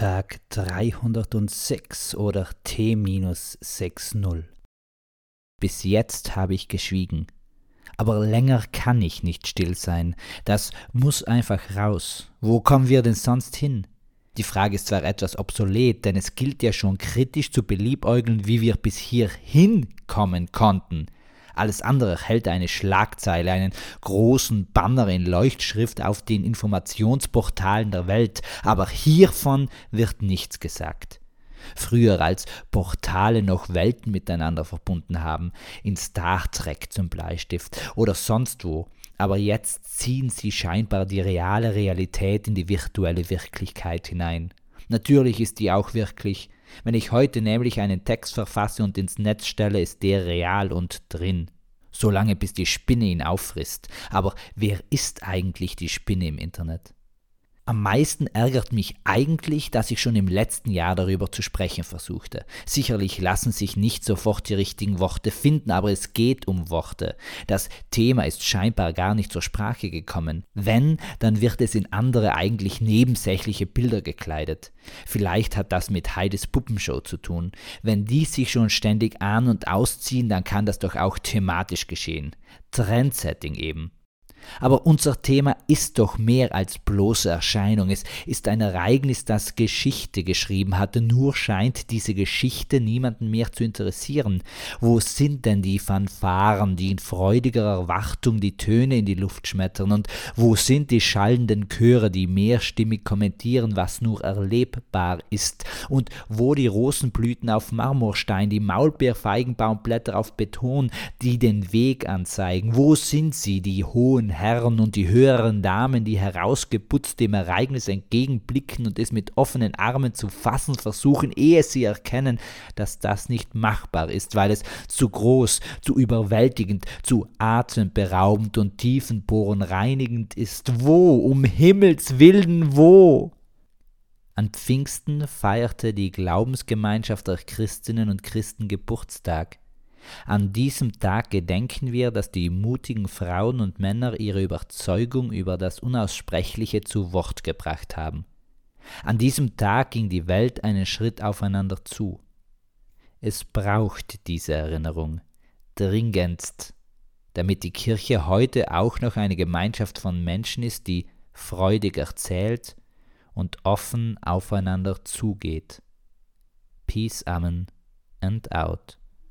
Tag 306 oder T-60. Bis jetzt habe ich geschwiegen. Aber länger kann ich nicht still sein. Das muss einfach raus. Wo kommen wir denn sonst hin? Die Frage ist zwar etwas obsolet, denn es gilt ja schon kritisch zu beliebäugeln, wie wir bis hierhin kommen konnten. Alles andere hält eine Schlagzeile, einen großen Banner in Leuchtschrift auf den Informationsportalen der Welt, aber hiervon wird nichts gesagt. Früher als Portale noch Welten miteinander verbunden haben, in Star Trek zum Bleistift oder sonst wo, aber jetzt ziehen sie scheinbar die reale Realität in die virtuelle Wirklichkeit hinein. Natürlich ist die auch wirklich, wenn ich heute nämlich einen Text verfasse und ins Netz stelle, ist der real und drin. Solange bis die Spinne ihn auffrisst. Aber wer ist eigentlich die Spinne im Internet? Am meisten ärgert mich eigentlich, dass ich schon im letzten Jahr darüber zu sprechen versuchte. Sicherlich lassen sich nicht sofort die richtigen Worte finden, aber es geht um Worte. Das Thema ist scheinbar gar nicht zur Sprache gekommen. Wenn, dann wird es in andere eigentlich nebensächliche Bilder gekleidet. Vielleicht hat das mit Heides Puppenshow zu tun. Wenn die sich schon ständig an und ausziehen, dann kann das doch auch thematisch geschehen. Trendsetting eben. Aber unser Thema ist doch mehr als bloße Erscheinung. Es ist ein Ereignis, das Geschichte geschrieben hatte. Nur scheint diese Geschichte niemanden mehr zu interessieren. Wo sind denn die Fanfaren, die in freudiger Erwartung die Töne in die Luft schmettern? Und wo sind die schallenden Chöre, die mehrstimmig kommentieren, was nur erlebbar ist? Und wo die Rosenblüten auf Marmorstein, die Maulbeerfeigenbaumblätter auf Beton, die den Weg anzeigen? Wo sind sie, die hohen Herren und die höheren Damen, die herausgeputzt dem Ereignis entgegenblicken und es mit offenen Armen zu fassen versuchen, ehe sie erkennen, dass das nicht machbar ist, weil es zu groß, zu überwältigend, zu atemberaubend und tiefenbohrenreinigend ist. Wo, um Himmels willen, wo? An Pfingsten feierte die Glaubensgemeinschaft der Christinnen und Christen Geburtstag. An diesem Tag gedenken wir, dass die mutigen Frauen und Männer ihre Überzeugung über das Unaussprechliche zu Wort gebracht haben. An diesem Tag ging die Welt einen Schritt aufeinander zu. Es braucht diese Erinnerung dringendst, damit die Kirche heute auch noch eine Gemeinschaft von Menschen ist, die freudig erzählt und offen aufeinander zugeht. Peace, Amen and out.